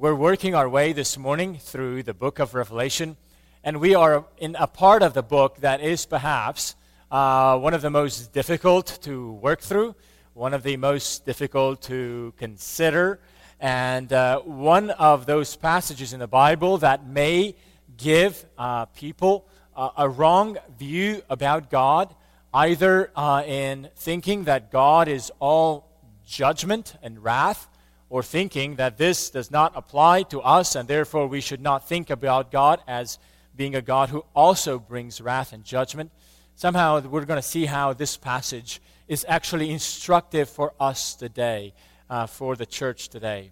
We're working our way this morning through the book of Revelation, and we are in a part of the book that is perhaps uh, one of the most difficult to work through, one of the most difficult to consider, and uh, one of those passages in the Bible that may give uh, people a wrong view about God, either uh, in thinking that God is all judgment and wrath or thinking that this does not apply to us and therefore we should not think about God as being a God who also brings wrath and judgment. Somehow we're going to see how this passage is actually instructive for us today, uh, for the church today.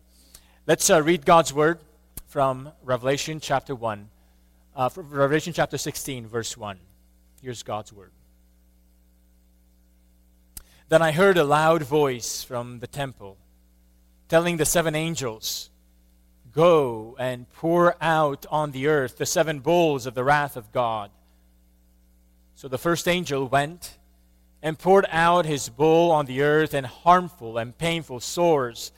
Let's uh, read God's word from Revelation chapter 1, uh, Revelation chapter 16, verse 1. Here's God's word. Then I heard a loud voice from the temple telling the seven angels, Go and pour out on the earth the seven bowls of the wrath of God. So the first angel went and poured out his bowl on the earth, and harmful and painful sores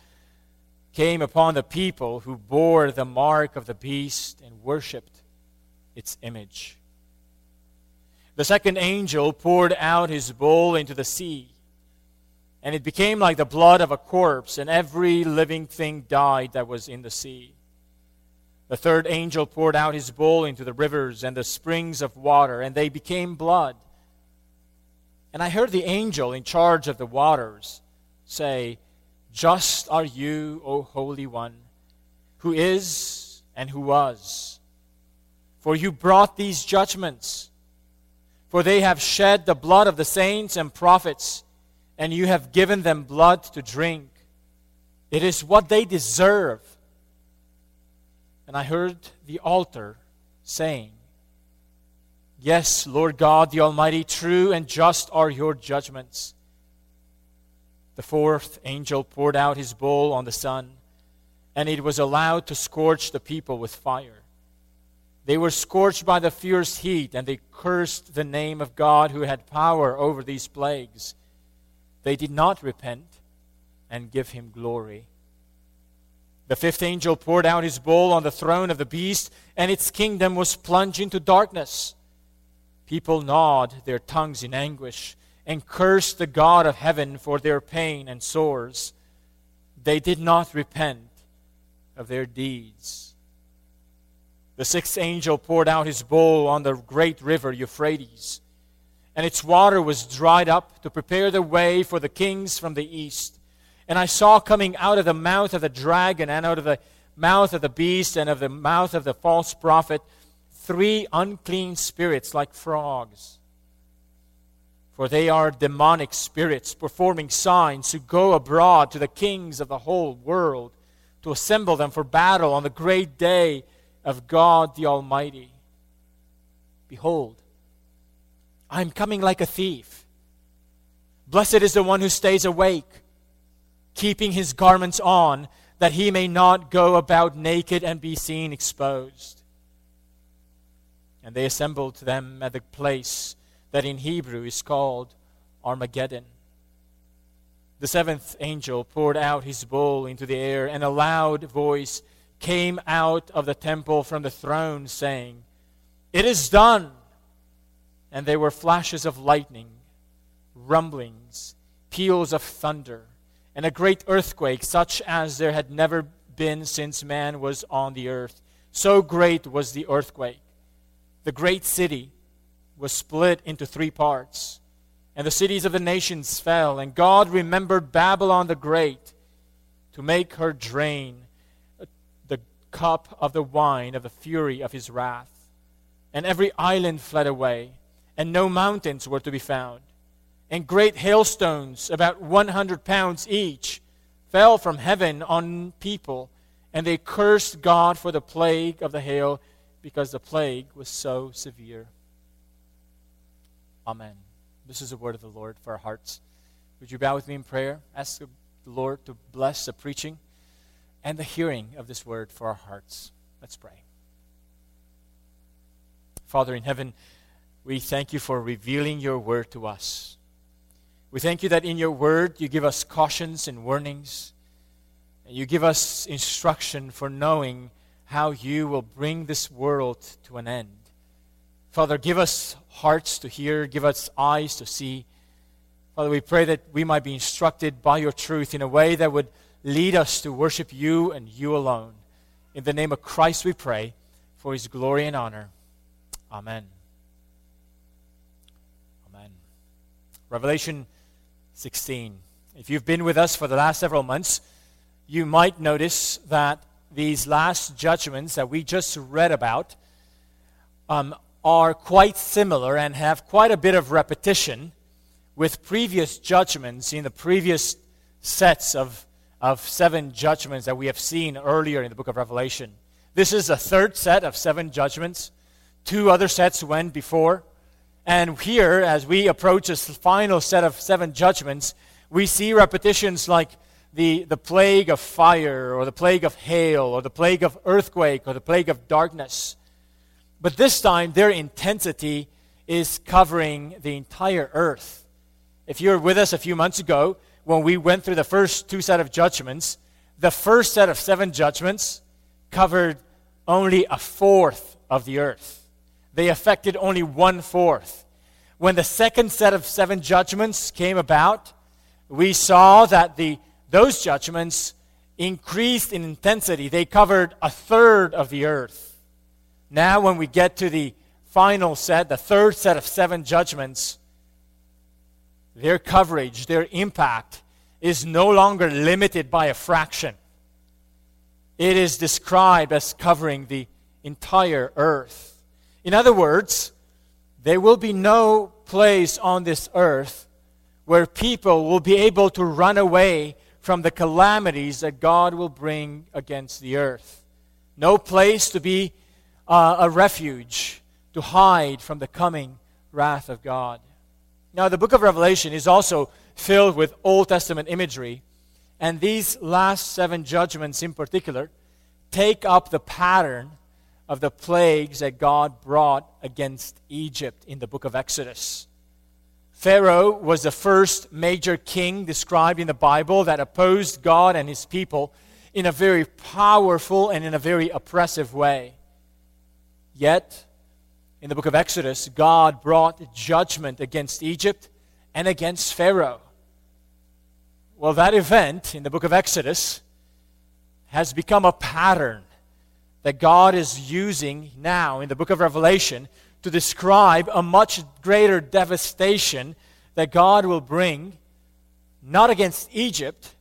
came upon the people who bore the mark of the beast and worshipped its image. The second angel poured out his bowl into the sea and it became like the blood of a corpse, and every living thing died that was in the sea. The third angel poured out his bowl into the rivers and the springs of water, and they became blood. And I heard the angel in charge of the waters say, Just are you, O Holy One, who is and who was. For you brought these judgments, for they have shed the blood of the saints and prophets and you have given them blood to drink. It is what they deserve. And I heard the altar saying, Yes, Lord God, the Almighty, true and just are your judgments. The fourth angel poured out his bowl on the sun, and it was allowed to scorch the people with fire. They were scorched by the fierce heat, and they cursed the name of God who had power over these plagues. They did not repent and give him glory. The fifth angel poured out his bowl on the throne of the beast, and its kingdom was plunged into darkness. People gnawed their tongues in anguish and cursed the God of heaven for their pain and sores. They did not repent of their deeds. The sixth angel poured out his bowl on the great river Euphrates and its water was dried up to prepare the way for the kings from the east. And I saw coming out of the mouth of the dragon and out of the mouth of the beast and of the mouth of the false prophet three unclean spirits like frogs. For they are demonic spirits performing signs who go abroad to the kings of the whole world to assemble them for battle on the great day of God the Almighty. Behold, I'm coming like a thief. Blessed is the one who stays awake, keeping his garments on, that he may not go about naked and be seen exposed. And they assembled them at the place that in Hebrew is called Armageddon. The seventh angel poured out his bowl into the air, and a loud voice came out of the temple from the throne, saying, It is done and there were flashes of lightning, rumblings, peals of thunder, and a great earthquake, such as there had never been since man was on the earth. So great was the earthquake. The great city was split into three parts, and the cities of the nations fell, and God remembered Babylon the Great to make her drain the cup of the wine of the fury of his wrath. And every island fled away and no mountains were to be found. And great hailstones, about 100 pounds each, fell from heaven on people, and they cursed God for the plague of the hail because the plague was so severe. Amen. This is the word of the Lord for our hearts. Would you bow with me in prayer? Ask the Lord to bless the preaching and the hearing of this word for our hearts. Let's pray. Father in heaven, we thank you for revealing your word to us. We thank you that in your word you give us cautions and warnings. and You give us instruction for knowing how you will bring this world to an end. Father, give us hearts to hear, give us eyes to see. Father, we pray that we might be instructed by your truth in a way that would lead us to worship you and you alone. In the name of Christ we pray, for his glory and honor. Amen. Revelation 16. If you've been with us for the last several months, you might notice that these last judgments that we just read about um, are quite similar and have quite a bit of repetition with previous judgments in the previous sets of, of seven judgments that we have seen earlier in the book of Revelation. This is a third set of seven judgments. Two other sets went before. And here, as we approach this final set of seven judgments, we see repetitions like the, the plague of fire, or the plague of hail, or the plague of earthquake, or the plague of darkness. But this time, their intensity is covering the entire earth. If you were with us a few months ago, when we went through the first two set of judgments, the first set of seven judgments covered only a fourth of the earth. They affected only one fourth. When the second set of seven judgments came about, we saw that the those judgments increased in intensity. They covered a third of the earth. Now, when we get to the final set, the third set of seven judgments, their coverage, their impact is no longer limited by a fraction. It is described as covering the entire earth. In other words, there will be no place on this earth where people will be able to run away from the calamities that God will bring against the earth. No place to be uh, a refuge, to hide from the coming wrath of God. Now, the book of Revelation is also filled with Old Testament imagery, and these last seven judgments in particular take up the pattern of the plagues that God brought against Egypt in the book of Exodus. Pharaoh was the first major king described in the Bible that opposed God and his people in a very powerful and in a very oppressive way. Yet, in the book of Exodus, God brought judgment against Egypt and against Pharaoh. Well, that event in the book of Exodus has become a pattern that God is using now in the book of Revelation to describe a much greater devastation that God will bring, not against Egypt,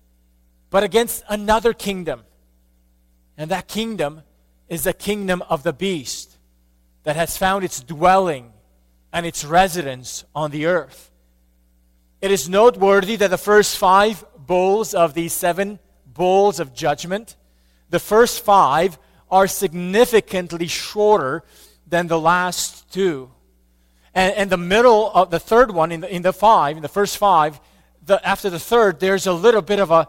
but against another kingdom. And that kingdom is the kingdom of the beast that has found its dwelling and its residence on the earth. It is noteworthy that the first five bowls of these seven bowls of judgment, the first five are significantly shorter than the last two. And, and the middle of the third one, in the, in the five, in the first five, the, after the third, there's a little bit of a,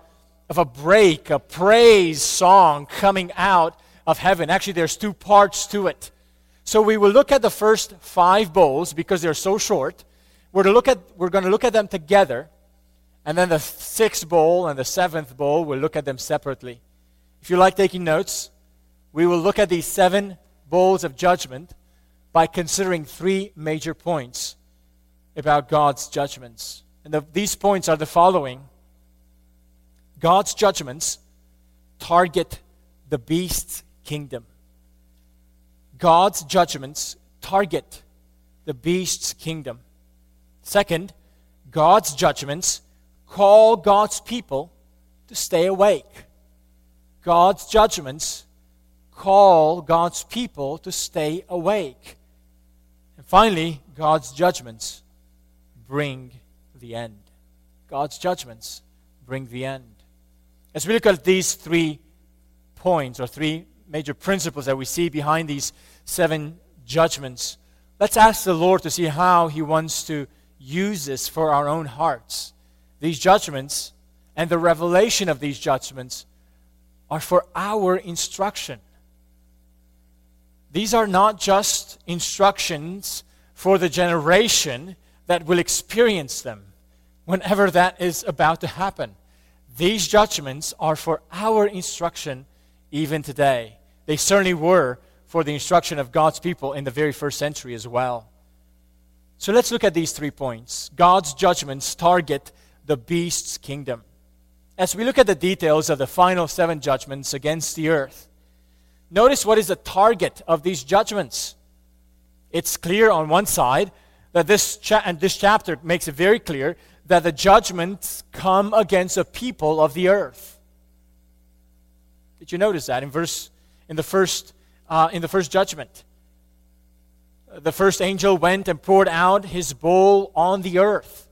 of a break, a praise song coming out of heaven. Actually, there's two parts to it. So we will look at the first five bowls because they're so short. We're, to look at, we're going to look at them together. And then the sixth bowl and the seventh bowl, we'll look at them separately. If you like taking notes, we will look at these seven bowls of judgment by considering three major points about God's judgments. And the, these points are the following God's judgments target the beast's kingdom. God's judgments target the beast's kingdom. Second, God's judgments call God's people to stay awake. God's judgments call God's people to stay awake. And finally, God's judgments bring the end. God's judgments bring the end. As we look at these three points or three major principles that we see behind these seven judgments, let's ask the Lord to see how He wants to use this for our own hearts. These judgments and the revelation of these judgments are for our instruction. These are not just instructions for the generation that will experience them whenever that is about to happen. These judgments are for our instruction even today. They certainly were for the instruction of God's people in the very first century as well. So let's look at these three points. God's judgments target the beast's kingdom. As we look at the details of the final seven judgments against the earth, notice what is the target of these judgments. It's clear on one side that this, cha- and this chapter makes it very clear that the judgments come against the people of the earth. Did you notice that in verse in the first uh, in the first judgment? The first angel went and poured out his bowl on the earth,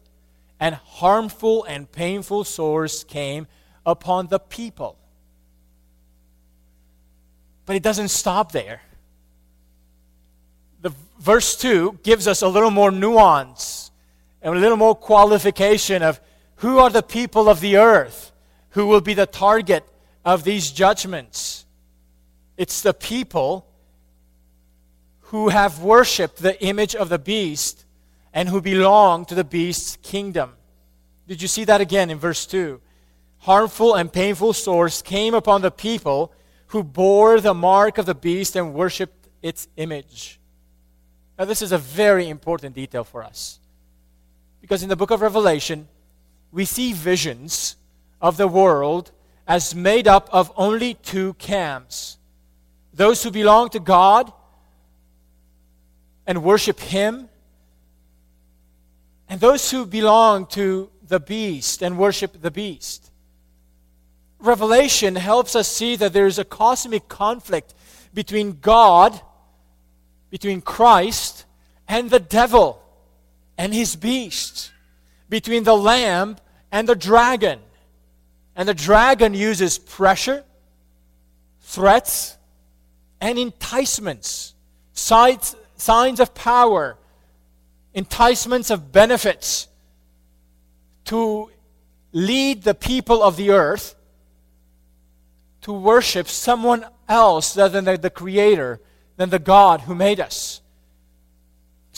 and harmful and painful sores came upon the people. But it doesn't stop there. The verse 2 gives us a little more nuance and a little more qualification of who are the people of the earth who will be the target of these judgments. It's the people who have worshiped the image of the beast and who belong to the beast's kingdom. Did you see that again in verse 2? Harmful and painful sores came upon the people who bore the mark of the beast and worshiped its image. Now, this is a very important detail for us. Because in the book of Revelation, we see visions of the world as made up of only two camps those who belong to God and worship Him, and those who belong to the beast and worship the beast. Revelation helps us see that there is a cosmic conflict between God, between Christ, and the devil and his beast, between the lamb and the dragon. And the dragon uses pressure, threats, and enticements, signs, signs of power, enticements of benefits to lead the people of the earth to worship someone else other than the, the Creator, than the God who made us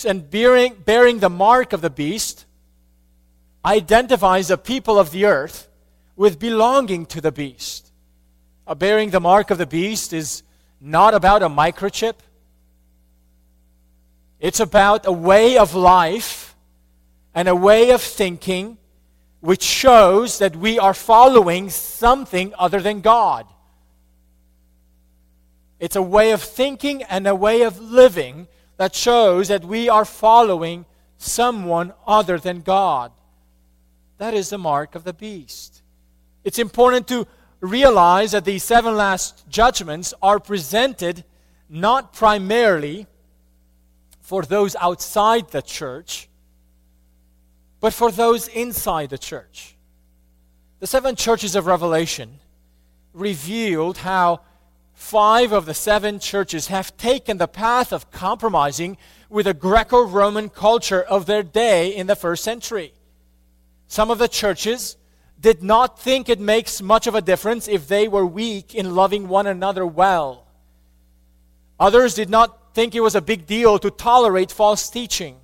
and bearing, bearing the mark of the beast identifies the people of the earth with belonging to the beast. Uh, bearing the mark of the beast is not about a microchip, it's about a way of life and a way of thinking which shows that we are following something other than God. It's a way of thinking and a way of living that shows that we are following someone other than God. That is the mark of the beast. It's important to realize that these seven last judgments are presented not primarily for those outside the church, but for those inside the church. The seven churches of Revelation revealed how five of the seven churches have taken the path of compromising with the Greco Roman culture of their day in the first century. Some of the churches did not think it makes much of a difference if they were weak in loving one another well. Others did not think it was a big deal to tolerate false teaching.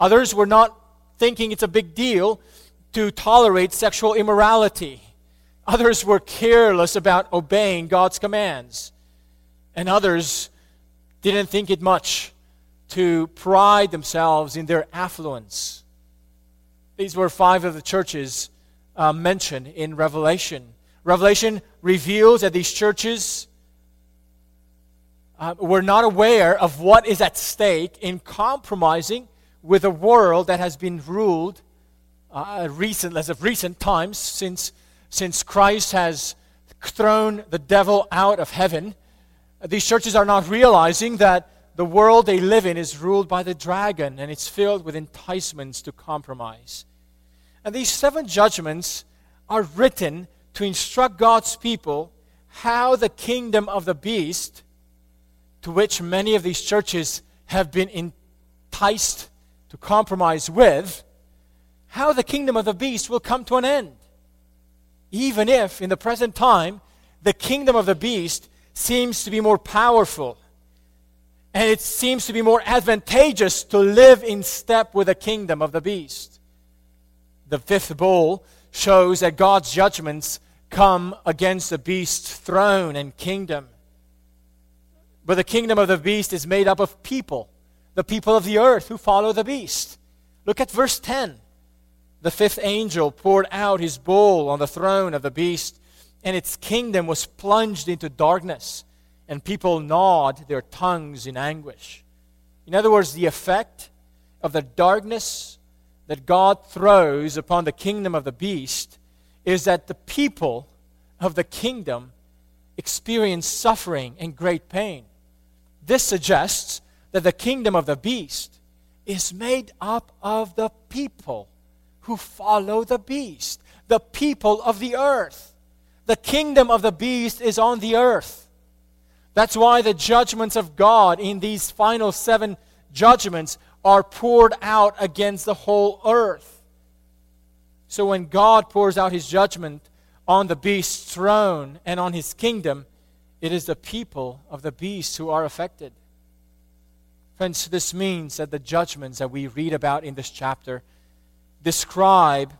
Others were not thinking it's a big deal to tolerate sexual immorality. Others were careless about obeying God's commands. And others didn't think it much to pride themselves in their affluence. These were five of the churches uh, mentioned in Revelation. Revelation reveals that these churches uh, were not aware of what is at stake in compromising with a world that has been ruled uh, recent, as of recent times since since Christ has thrown the devil out of heaven, these churches are not realizing that the world they live in is ruled by the dragon and it's filled with enticements to compromise. And these seven judgments are written to instruct God's people how the kingdom of the beast, to which many of these churches have been enticed to compromise with, how the kingdom of the beast will come to an end even if in the present time the kingdom of the beast seems to be more powerful and it seems to be more advantageous to live in step with the kingdom of the beast. The fifth bowl shows that God's judgments come against the beast's throne and kingdom. But the kingdom of the beast is made up of people, the people of the earth who follow the beast. Look at verse 10. The fifth angel poured out his bowl on the throne of the beast, and its kingdom was plunged into darkness, and people gnawed their tongues in anguish. In other words, the effect of the darkness that God throws upon the kingdom of the beast is that the people of the kingdom experience suffering and great pain. This suggests that the kingdom of the beast is made up of the people who follow the beast, the people of the earth. The kingdom of the beast is on the earth. That's why the judgments of God in these final seven judgments are poured out against the whole earth. So when God pours out his judgment on the beast's throne and on his kingdom, it is the people of the beast who are affected. Friends, this means that the judgments that we read about in this chapter describe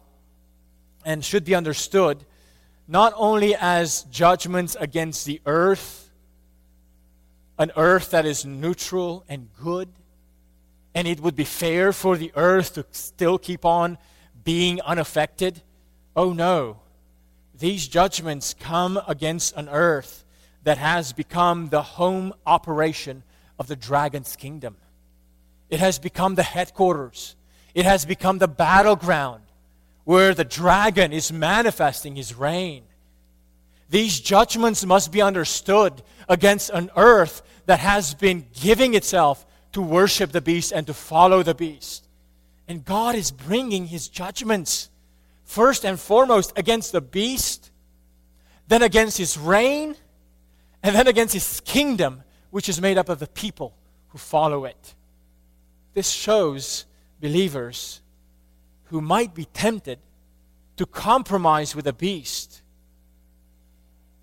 and should be understood not only as judgments against the earth, an earth that is neutral and good, and it would be fair for the earth to still keep on being unaffected. Oh no. These judgments come against an earth that has become the home operation of the dragon's kingdom. It has become the headquarters, it has become the battleground where the dragon is manifesting his reign. These judgments must be understood against an earth that has been giving itself to worship the beast and to follow the beast. And God is bringing his judgments first and foremost against the beast, then against his reign, and then against his kingdom, which is made up of the people who follow it. This shows believers who might be tempted to compromise with the beast.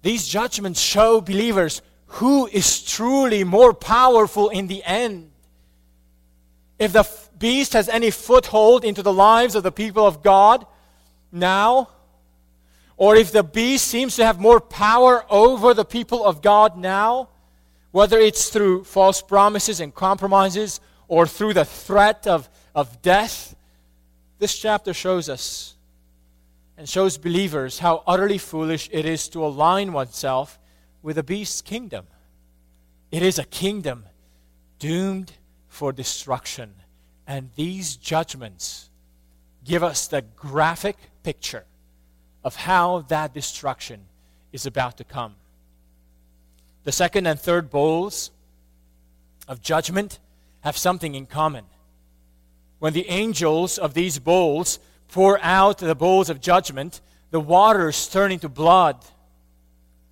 These judgments show believers who is truly more powerful in the end. If the beast has any foothold into the lives of the people of God now, or if the beast seems to have more power over the people of God now, whether it's through false promises and compromises or through the threat of, of death, this chapter shows us and shows believers how utterly foolish it is to align oneself with the beast's kingdom. It is a kingdom doomed for destruction. And these judgments give us the graphic picture of how that destruction is about to come. The second and third bowls of judgment have something in common. When the angels of these bowls pour out the bowls of judgment, the waters turn into blood.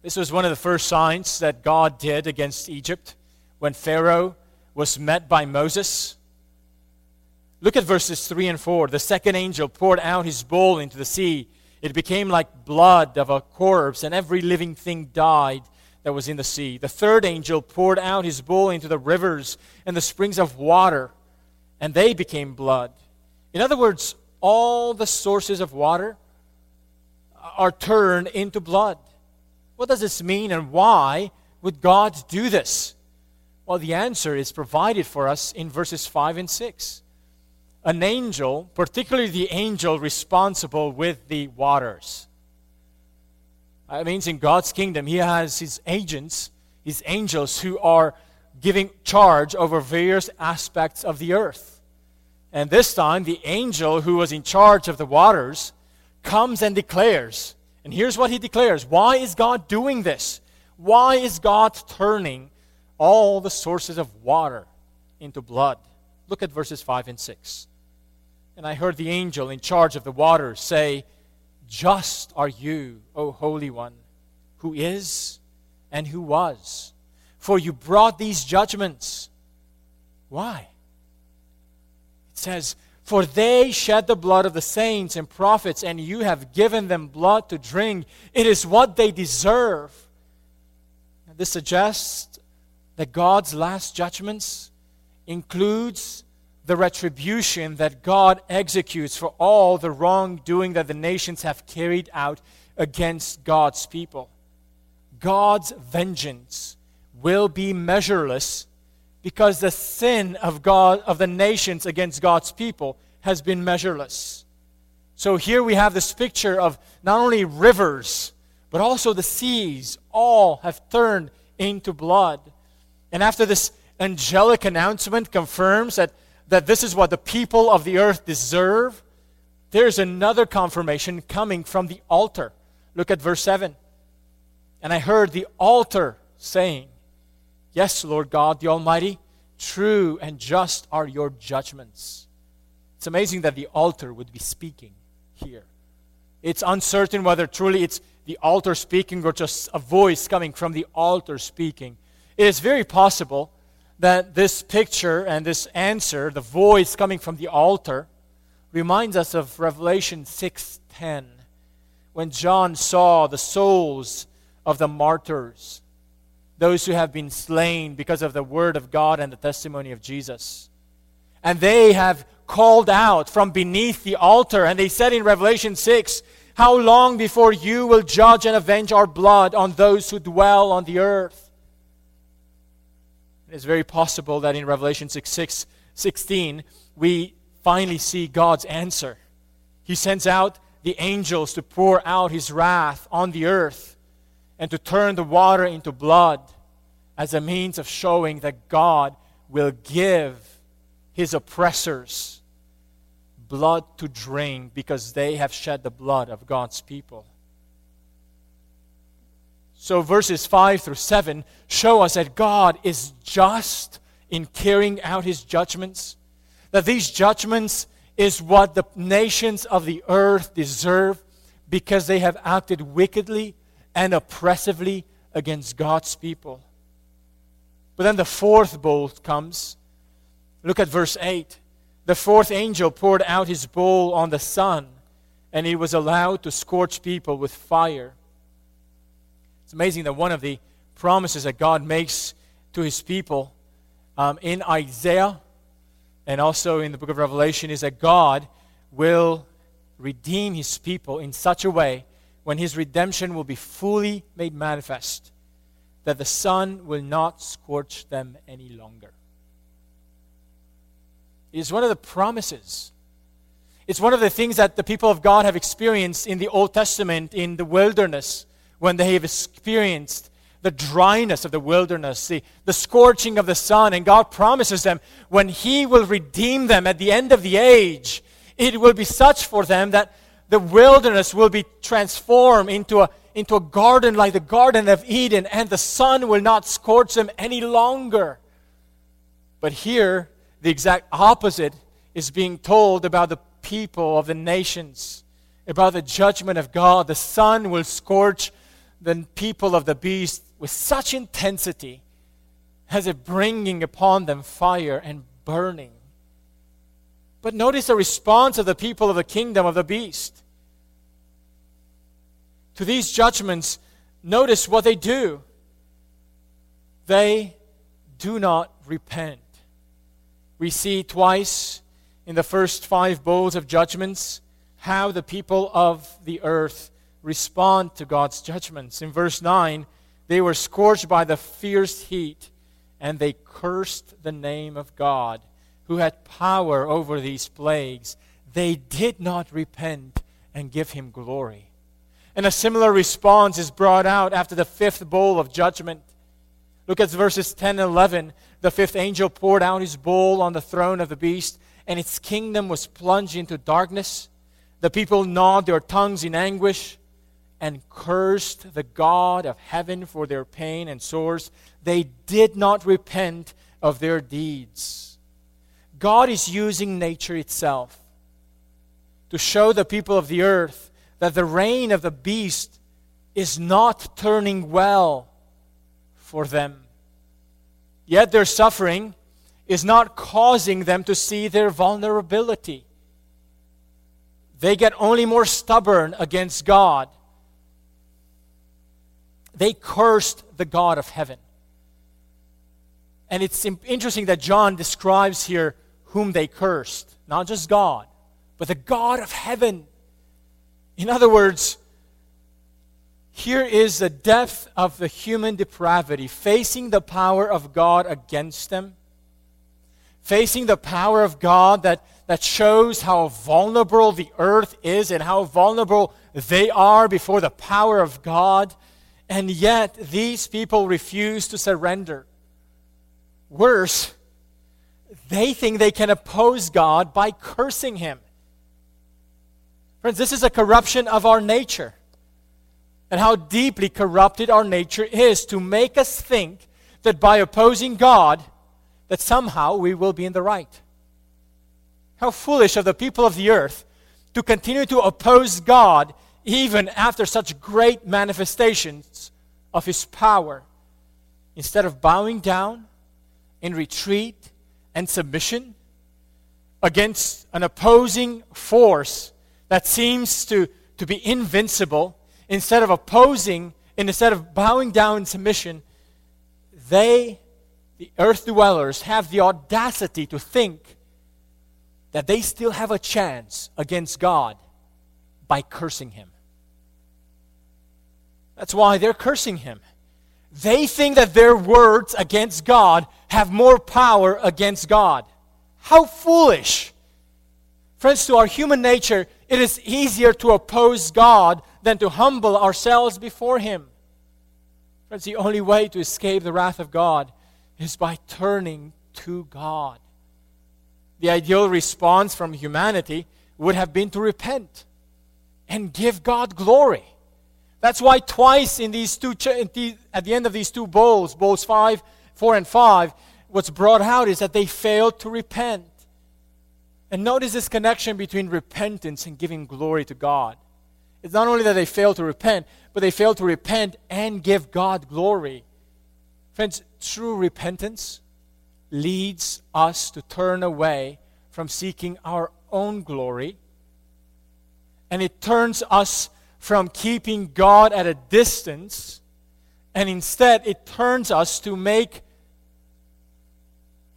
This was one of the first signs that God did against Egypt when Pharaoh was met by Moses. Look at verses 3 and 4. The second angel poured out his bowl into the sea. It became like blood of a corpse, and every living thing died that was in the sea. The third angel poured out his bowl into the rivers and the springs of water, and they became blood. In other words, all the sources of water are turned into blood. What does this mean, and why would God do this? Well, the answer is provided for us in verses 5 and 6. An angel, particularly the angel responsible with the waters. That means in God's kingdom, He has His agents, His angels, who are giving charge over various aspects of the earth. And this time, the angel who was in charge of the waters comes and declares. And here's what he declares Why is God doing this? Why is God turning all the sources of water into blood. Look at verses 5 and 6. And I heard the angel in charge of the waters say, Just are you, O Holy One, who is and who was, for you brought these judgments. Why? It says, For they shed the blood of the saints and prophets, and you have given them blood to drink. It is what they deserve. This suggests that God's last judgments includes the retribution that God executes for all the wrongdoing that the nations have carried out against God's people. God's vengeance will be measureless because the sin of God of the nations against God's people has been measureless. So here we have this picture of not only rivers but also the seas all have turned into blood. And after this angelic announcement confirms that, that this is what the people of the earth deserve, there's another confirmation coming from the altar. Look at verse 7. And I heard the altar saying, Yes, Lord God the Almighty, true and just are your judgments. It's amazing that the altar would be speaking here. It's uncertain whether truly it's the altar speaking or just a voice coming from the altar speaking. It is very possible that this picture and this answer, the voice coming from the altar, reminds us of Revelation 6:10 when John saw the souls of the martyrs, those who have been slain because of the word of God and the testimony of Jesus. And they have called out from beneath the altar and they said in Revelation 6, how long before you will judge and avenge our blood on those who dwell on the earth? It's very possible that in Revelation 6, 6 16, we finally see God's answer. He sends out the angels to pour out his wrath on the earth and to turn the water into blood as a means of showing that God will give his oppressors blood to drink because they have shed the blood of God's people. So, verses 5 through 7 show us that God is just in carrying out his judgments, that these judgments is what the nations of the earth deserve because they have acted wickedly and oppressively against God's people. But then the fourth bowl comes. Look at verse 8 the fourth angel poured out his bowl on the sun, and he was allowed to scorch people with fire. It's amazing that one of the promises that God makes to his people um, in Isaiah and also in the book of Revelation is that God will redeem his people in such a way when his redemption will be fully made manifest that the sun will not scorch them any longer It is one of the promises. It's one of the things that the people of God have experienced in the Old Testament in the wilderness when they have experienced the dryness of the wilderness, the, the scorching of the sun. And God promises them when He will redeem them at the end of the age, it will be such for them that the wilderness will be transformed into a, into a garden like the Garden of Eden, and the sun will not scorch them any longer. But here, the exact opposite is being told about the people of the nations, about the judgment of God. The sun will scorch the people of the beast with such intensity as it bringing upon them fire and burning. But notice the response of the people of the kingdom of the beast. To these judgments, notice what they do. They do not repent. We see twice in the first five bowls of judgments how the people of the earth respond to God's judgments. In verse 9, they were scorched by the fierce heat and they cursed the name of God who had power over these plagues. They did not repent and give him glory. And a similar response is brought out after the fifth bowl of judgment. Look at verses 10 and 11. The fifth angel poured out his bowl on the throne of the beast, and its kingdom was plunged into darkness. The people gnawed their tongues in anguish and cursed the God of heaven for their pain and sores. They did not repent of their deeds. God is using nature itself to show the people of the earth that the reign of the beast is not turning well for them. Yet their suffering is not causing them to see their vulnerability. They get only more stubborn against God. They cursed the God of heaven. And it's interesting that John describes here whom they cursed. Not just God, but the God of heaven. In other words, here is the depth of the human depravity, facing the power of God against them, facing the power of God that, that shows how vulnerable the earth is and how vulnerable they are before the power of God. And yet, these people refuse to surrender. Worse, they think they can oppose God by cursing Him. Friends, this is a corruption of our nature and how deeply corrupted our nature is to make us think that by opposing God, that somehow we will be in the right. How foolish of the people of the earth to continue to oppose God even after such great manifestations of His power, instead of bowing down in retreat and submission against an opposing force that seems to, to be invincible instead of opposing, instead of bowing down in submission, they, the earth dwellers, have the audacity to think that they still have a chance against God by cursing Him. That's why they're cursing Him. They think that their words against God have more power against God. How foolish! Friends, to our human nature, it is easier to oppose God than to humble ourselves before Him. Friends, the only way to escape the wrath of God is by turning to God. The ideal response from humanity would have been to repent and give God glory. That's why twice in these two at the end of these two bowls, bowls 5, 4 and 5, what's brought out is that they failed to repent. And notice this connection between repentance and giving glory to God. It's not only that they fail to repent, but they fail to repent and give God glory. Friends, true repentance leads us to turn away from seeking our own glory, and it turns us from keeping God at a distance, and instead it turns us to make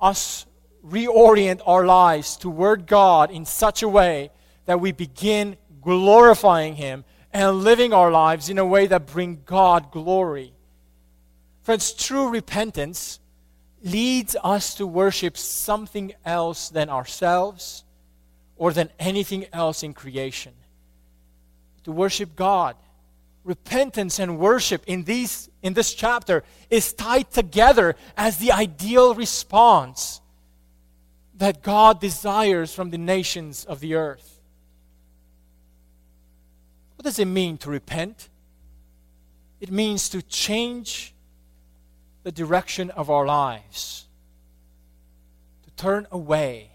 us reorient our lives toward God in such a way that we begin glorifying Him, and living our lives in a way that bring God glory. Friends, true repentance leads us to worship something else than ourselves or than anything else in creation. To worship God. Repentance and worship in, these, in this chapter is tied together as the ideal response that God desires from the nations of the earth. What does it mean to repent? It means to change the direction of our lives, to turn away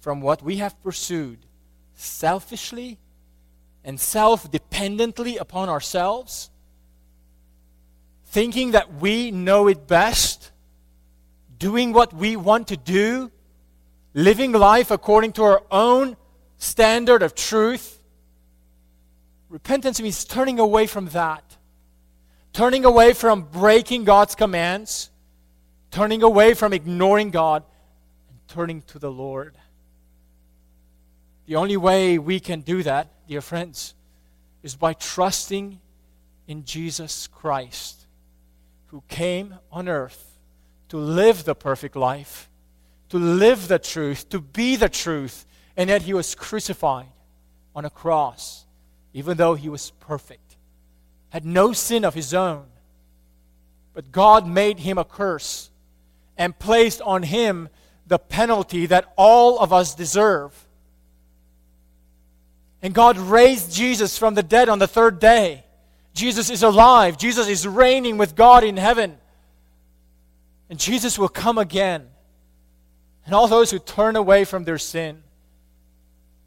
from what we have pursued selfishly and self dependently upon ourselves, thinking that we know it best, doing what we want to do, living life according to our own standard of truth Repentance means turning away from that. Turning away from breaking God's commands, turning away from ignoring God, and turning to the Lord. The only way we can do that, dear friends, is by trusting in Jesus Christ, who came on earth to live the perfect life, to live the truth, to be the truth, and yet he was crucified on a cross even though he was perfect, had no sin of his own. But God made him a curse and placed on him the penalty that all of us deserve. And God raised Jesus from the dead on the third day. Jesus is alive. Jesus is reigning with God in heaven. And Jesus will come again. And all those who turn away from their sin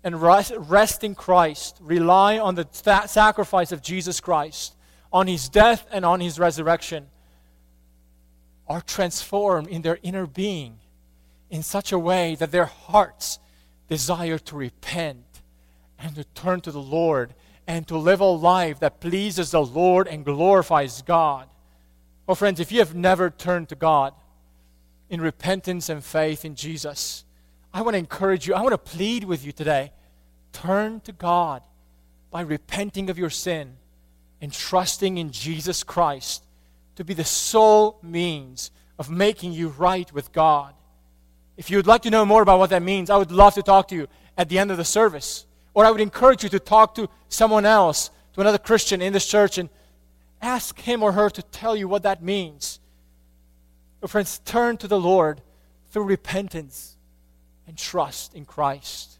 and rest in Christ, rely on the sacrifice of Jesus Christ, on his death and on his resurrection, are transformed in their inner being in such a way that their hearts desire to repent and to turn to the Lord and to live a life that pleases the Lord and glorifies God. Oh, friends, if you have never turned to God in repentance and faith in Jesus, I want to encourage you, I want to plead with you today. Turn to God by repenting of your sin and trusting in Jesus Christ to be the sole means of making you right with God. If you would like to know more about what that means, I would love to talk to you at the end of the service. Or I would encourage you to talk to someone else, to another Christian in this church, and ask him or her to tell you what that means. But friends, turn to the Lord through repentance and trust in Christ.